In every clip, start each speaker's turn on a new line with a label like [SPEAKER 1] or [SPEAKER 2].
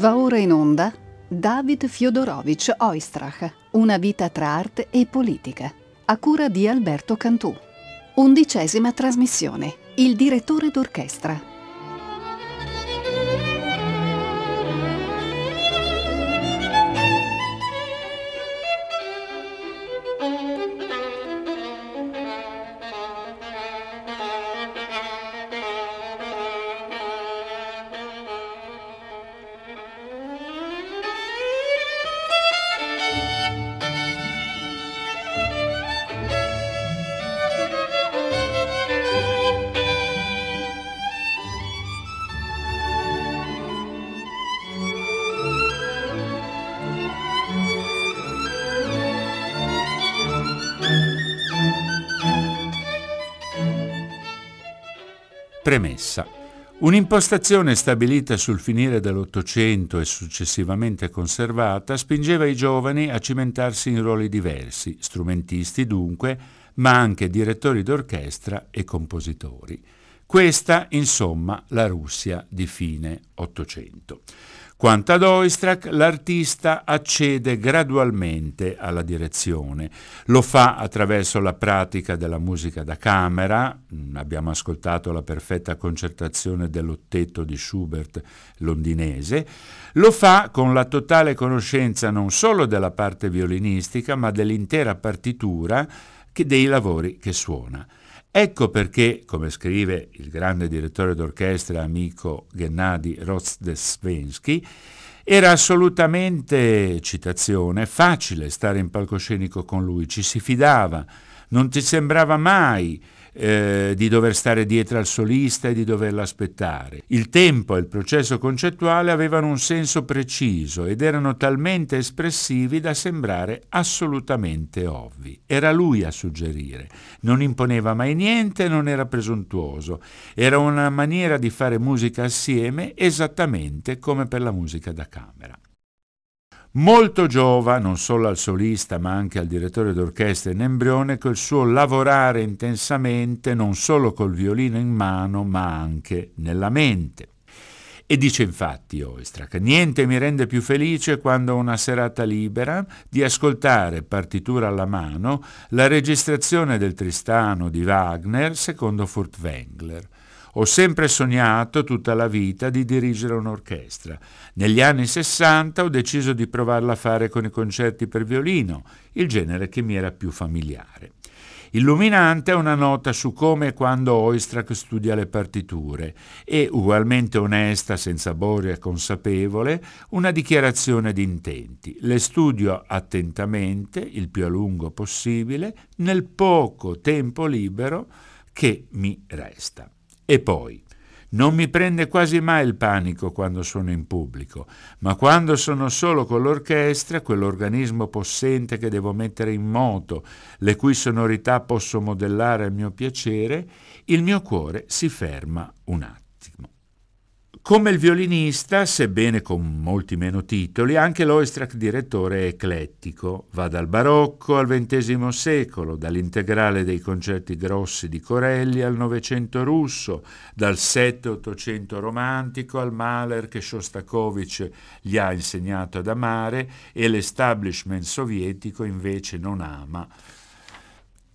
[SPEAKER 1] Va ora in onda David Fiodorovich Oistrach, Una vita tra arte e politica, a cura di Alberto Cantù. Undicesima trasmissione. Il direttore d'orchestra.
[SPEAKER 2] Premessa. Un'impostazione stabilita sul finire dell'Ottocento e successivamente conservata spingeva i giovani a cimentarsi in ruoli diversi, strumentisti dunque, ma anche direttori d'orchestra e compositori. Questa, insomma, la Russia di fine Ottocento. Quanto ad Oistrakh, l'artista accede gradualmente alla direzione. Lo fa attraverso la pratica della musica da camera, mm, abbiamo ascoltato la perfetta concertazione dell'ottetto di Schubert londinese, lo fa con la totale conoscenza non solo della parte violinistica, ma dell'intera partitura dei lavori che suona. Ecco perché, come scrive il grande direttore d'orchestra amico Gennady Rozdesvensky, era assolutamente, citazione, facile stare in palcoscenico con lui, ci si fidava, non ti sembrava mai eh, di dover stare dietro al solista e di doverlo aspettare. Il tempo e il processo concettuale avevano un senso preciso ed erano talmente espressivi da sembrare assolutamente ovvi. Era lui a suggerire, non imponeva mai niente, non era presuntuoso, era una maniera di fare musica assieme esattamente come per la musica da camera. Molto giova, non solo al solista ma anche al direttore d'orchestra in embrione, col suo lavorare intensamente non solo col violino in mano ma anche nella mente. E dice infatti Oistrakh, niente mi rende più felice quando ho una serata libera di ascoltare, partitura alla mano, la registrazione del Tristano di Wagner secondo Furtwängler. Ho sempre sognato tutta la vita di dirigere un'orchestra. Negli anni 60 ho deciso di provarla a fare con i concerti per violino, il genere che mi era più familiare. Illuminante è una nota su come e quando Oistrakh studia le partiture e, ugualmente onesta, senza boria e consapevole, una dichiarazione di intenti. Le studio attentamente, il più a lungo possibile, nel poco tempo libero che mi resta. E poi, non mi prende quasi mai il panico quando sono in pubblico, ma quando sono solo con l'orchestra, quell'organismo possente che devo mettere in moto, le cui sonorità posso modellare a mio piacere, il mio cuore si ferma un attimo. Come il violinista, sebbene con molti meno titoli, anche l'Oistrakh direttore è eclettico. Va dal barocco al XX secolo, dall'integrale dei concerti grossi di Corelli al Novecento russo, dal 7-800 romantico al Mahler che Shostakovich gli ha insegnato ad amare e l'establishment sovietico invece non ama.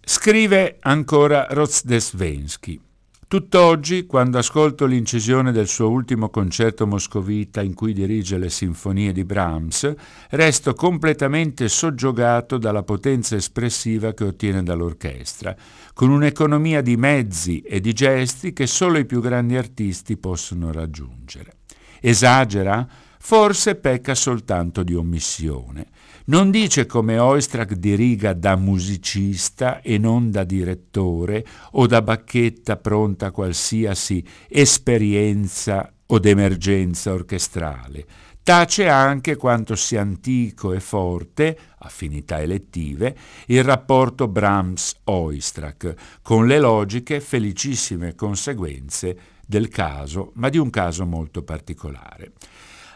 [SPEAKER 2] Scrive ancora Rozdesvensky. Tutt'oggi, quando ascolto l'incisione del suo ultimo concerto moscovita in cui dirige le sinfonie di Brahms, resto completamente soggiogato dalla potenza espressiva che ottiene dall'orchestra, con un'economia di mezzi e di gesti che solo i più grandi artisti possono raggiungere. Esagera? Forse pecca soltanto di omissione. Non dice come Oistrakh diriga da musicista e non da direttore o da bacchetta pronta a qualsiasi esperienza o d'emergenza orchestrale. Tace anche quanto sia antico e forte, affinità elettive, il rapporto Brahms-Oistrakh, con le logiche felicissime conseguenze del caso, ma di un caso molto particolare.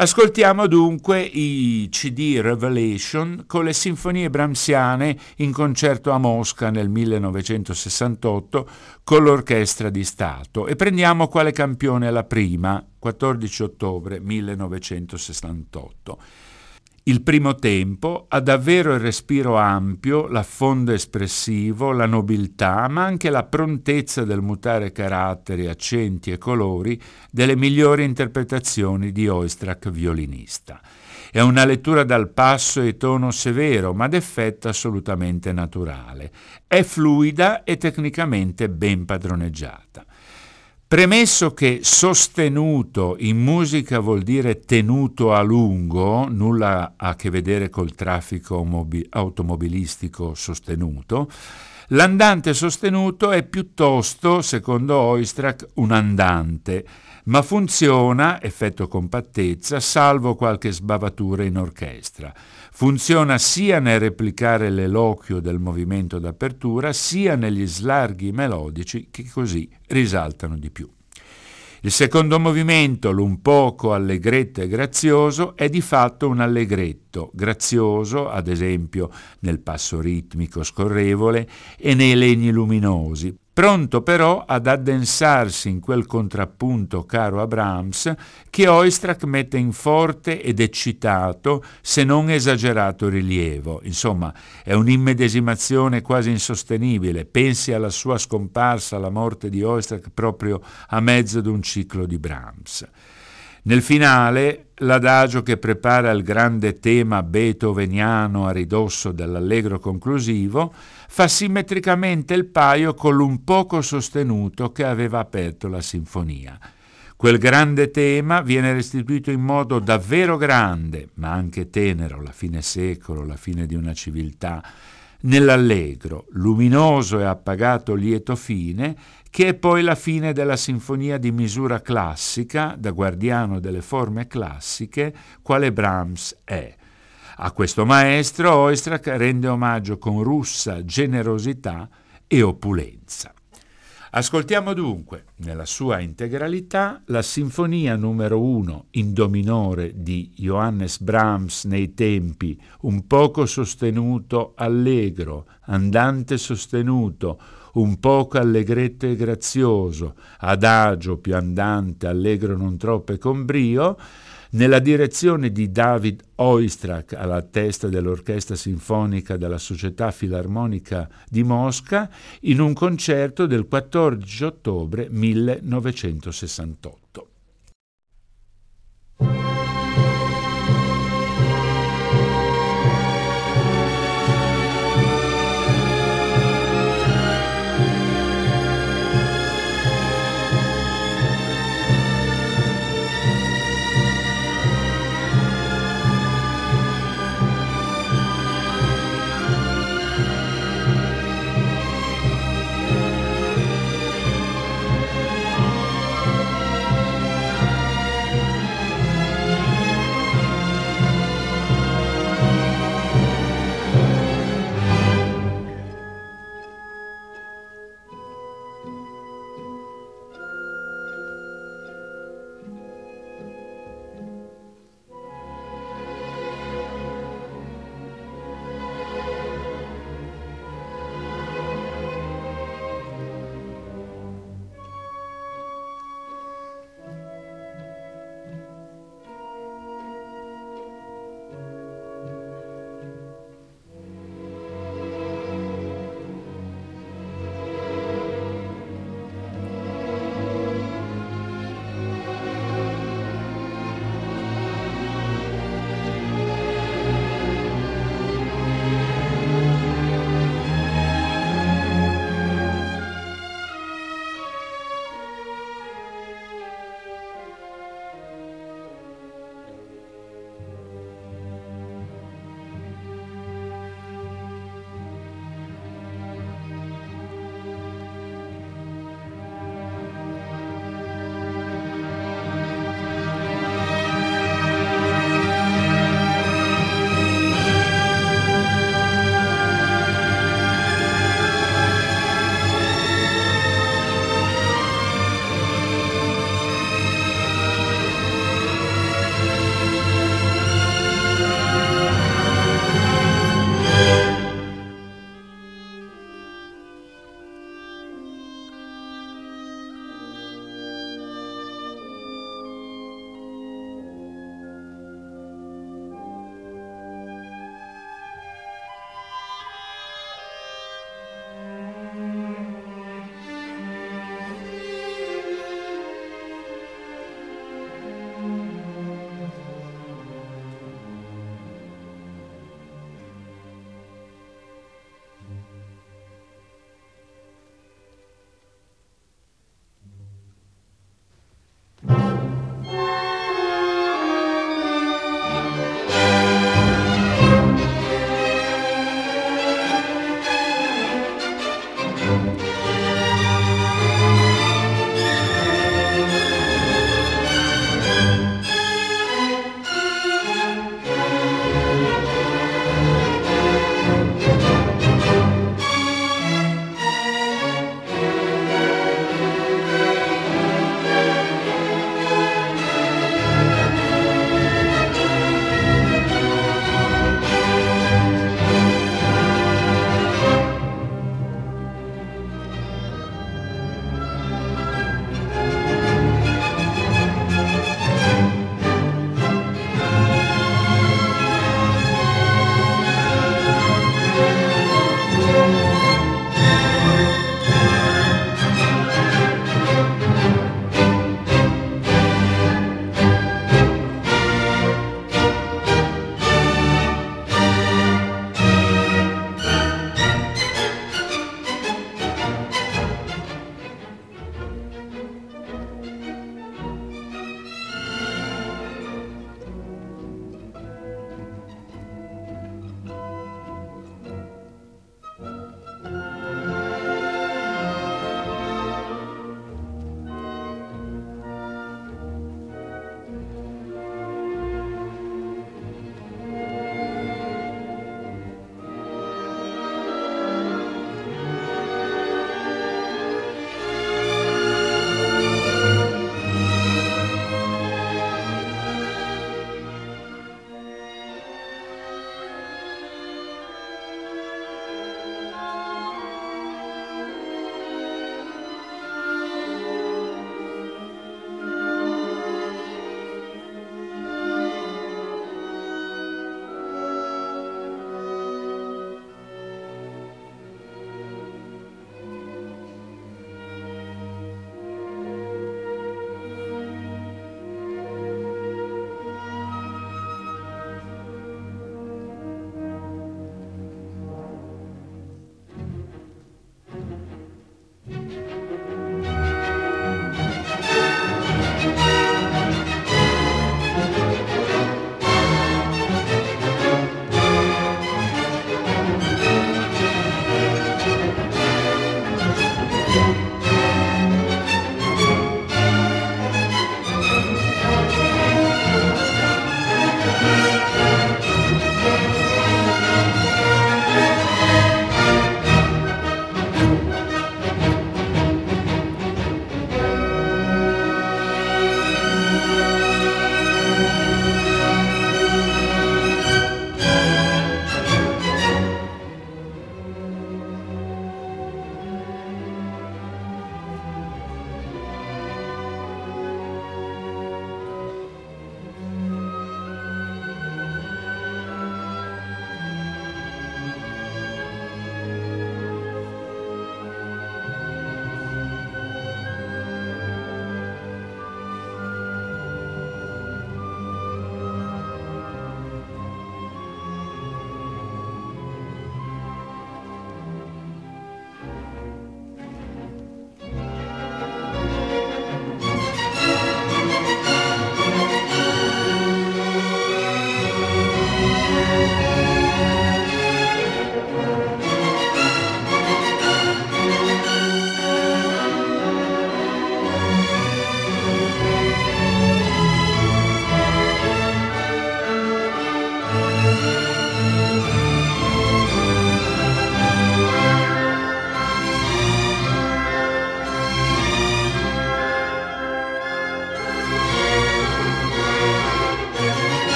[SPEAKER 2] Ascoltiamo dunque i CD Revelation con le sinfonie brahmsiane in concerto a Mosca nel 1968 con l'Orchestra di Stato e prendiamo quale campione la prima, 14 ottobre 1968. Il primo tempo ha davvero il respiro ampio, l'affondo espressivo, la nobiltà, ma anche la prontezza del mutare caratteri, accenti e colori delle migliori interpretazioni di Oistrakh violinista. È una lettura dal passo e tono severo, ma d'effetto assolutamente naturale. È fluida e tecnicamente ben padroneggiata. Premesso che sostenuto in musica vuol dire tenuto a lungo, nulla a che vedere col traffico automobilistico sostenuto, l'andante sostenuto è piuttosto, secondo Oistrakh, un andante, ma funziona, effetto compattezza, salvo qualche sbavatura in orchestra. Funziona sia nel replicare l'eloquio del movimento d'apertura, sia negli slarghi melodici che così risaltano di più. Il secondo movimento, l'un poco allegretto e grazioso, è di fatto un allegretto, grazioso, ad esempio nel passo ritmico scorrevole e nei legni luminosi, pronto però ad addensarsi in quel contrappunto caro a Brahms che Oistrakh mette in forte ed eccitato, se non esagerato rilievo. Insomma, è un'immedesimazione quasi insostenibile. Pensi alla sua scomparsa, alla morte di Oistrakh proprio a mezzo di un ciclo di Brahms. Nel finale, l'adagio che prepara il grande tema beethoveniano a ridosso dell'allegro conclusivo fa simmetricamente il paio con l'un poco sostenuto che aveva aperto la sinfonia. Quel grande tema viene restituito in modo davvero grande, ma anche tenero, la fine secolo, la fine di una civiltà, nell'allegro, luminoso e appagato lieto fine, che è poi la fine della sinfonia di misura classica, da guardiano delle forme classiche, quale Brahms è. A questo maestro Oistrakh rende omaggio con russa generosità e opulenza. Ascoltiamo dunque, nella sua integralità, la sinfonia numero 1 in do minore di Johannes Brahms nei tempi, un poco sostenuto allegro, andante sostenuto, un poco allegretto e grazioso, adagio più andante, allegro non troppo e con brio, nella direzione di David Oistrakh alla testa dell'Orchestra Sinfonica della Società Filarmonica di Mosca in un concerto del 14 ottobre 1968.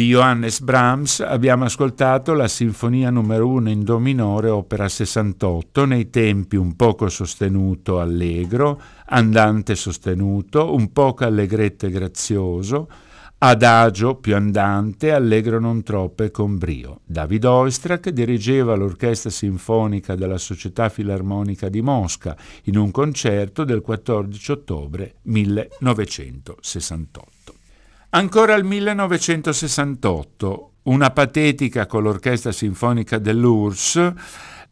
[SPEAKER 2] Di Johannes Brahms abbiamo ascoltato la Sinfonia numero 1 in Do minore, opera 68, nei tempi un poco sostenuto allegro, andante sostenuto, un poco allegretto e grazioso, adagio più andante, allegro non troppo e con brio. David Oistrakh dirigeva l'Orchestra Sinfonica della Società Filarmonica di Mosca in un concerto del 14 ottobre 1968. Ancora al 1968, una patetica con l'Orchestra Sinfonica dell'URSS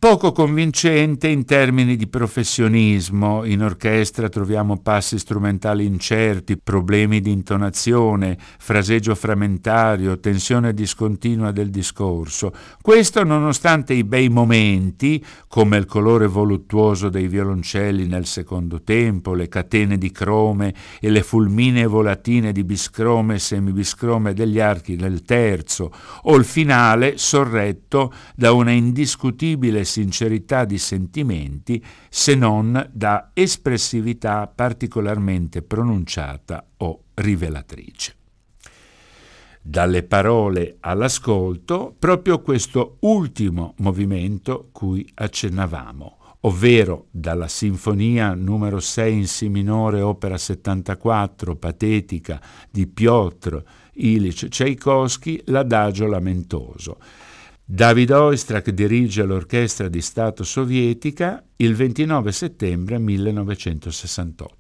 [SPEAKER 2] poco convincente in termini di professionismo. In orchestra troviamo passi strumentali incerti, problemi di intonazione, fraseggio frammentario, tensione discontinua del discorso. Questo nonostante i bei momenti, come il colore voluttuoso dei violoncelli nel secondo tempo, le catene di crome e le fulminee volatine di biscrome e semibiscrome degli archi del terzo, o il finale sorretto da una indiscutibile sincerità di sentimenti se non da espressività particolarmente pronunciata o rivelatrice. Dalle parole all'ascolto, proprio questo ultimo movimento cui accennavamo, ovvero dalla Sinfonia numero 6 in Si minore, opera 74, patetica di Piotr Ilich Tchaikovsky, l'adagio lamentoso David Oistrakh dirige l'Orchestra di Stato sovietica il 29 settembre 1968.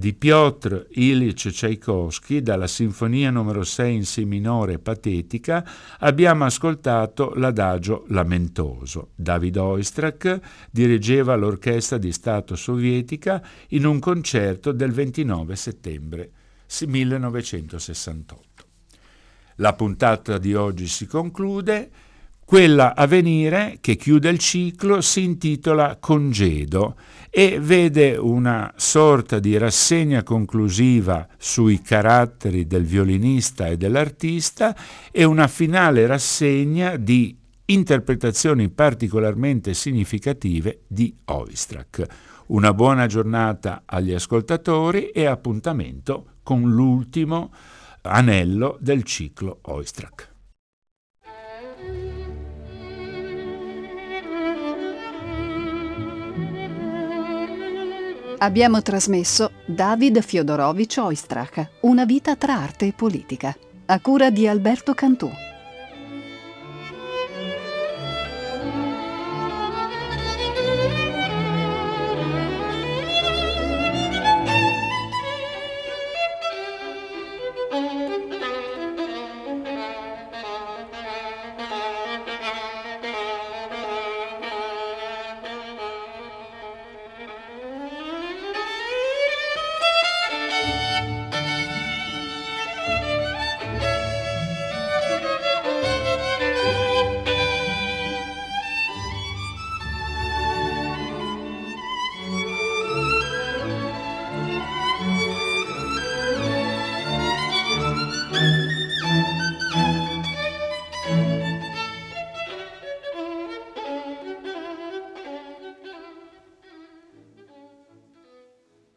[SPEAKER 2] Di Piotr Ilyich Tchaikovsky dalla Sinfonia numero 6 in Si minore patetica abbiamo ascoltato l'adagio lamentoso. David Oistrakh dirigeva l'orchestra di Stato sovietica in un concerto del 29 settembre 1968. La puntata di oggi si conclude quella a venire, che chiude il ciclo, si intitola Congedo e vede una sorta di rassegna conclusiva sui caratteri del violinista e dell'artista e una finale rassegna di interpretazioni particolarmente significative di Oistrakh. Una buona giornata agli ascoltatori e appuntamento con l'ultimo anello del ciclo Oistrakh.
[SPEAKER 1] Abbiamo trasmesso David Fiodorovich Oistrakh, Una vita tra arte e politica, a cura di Alberto Cantù.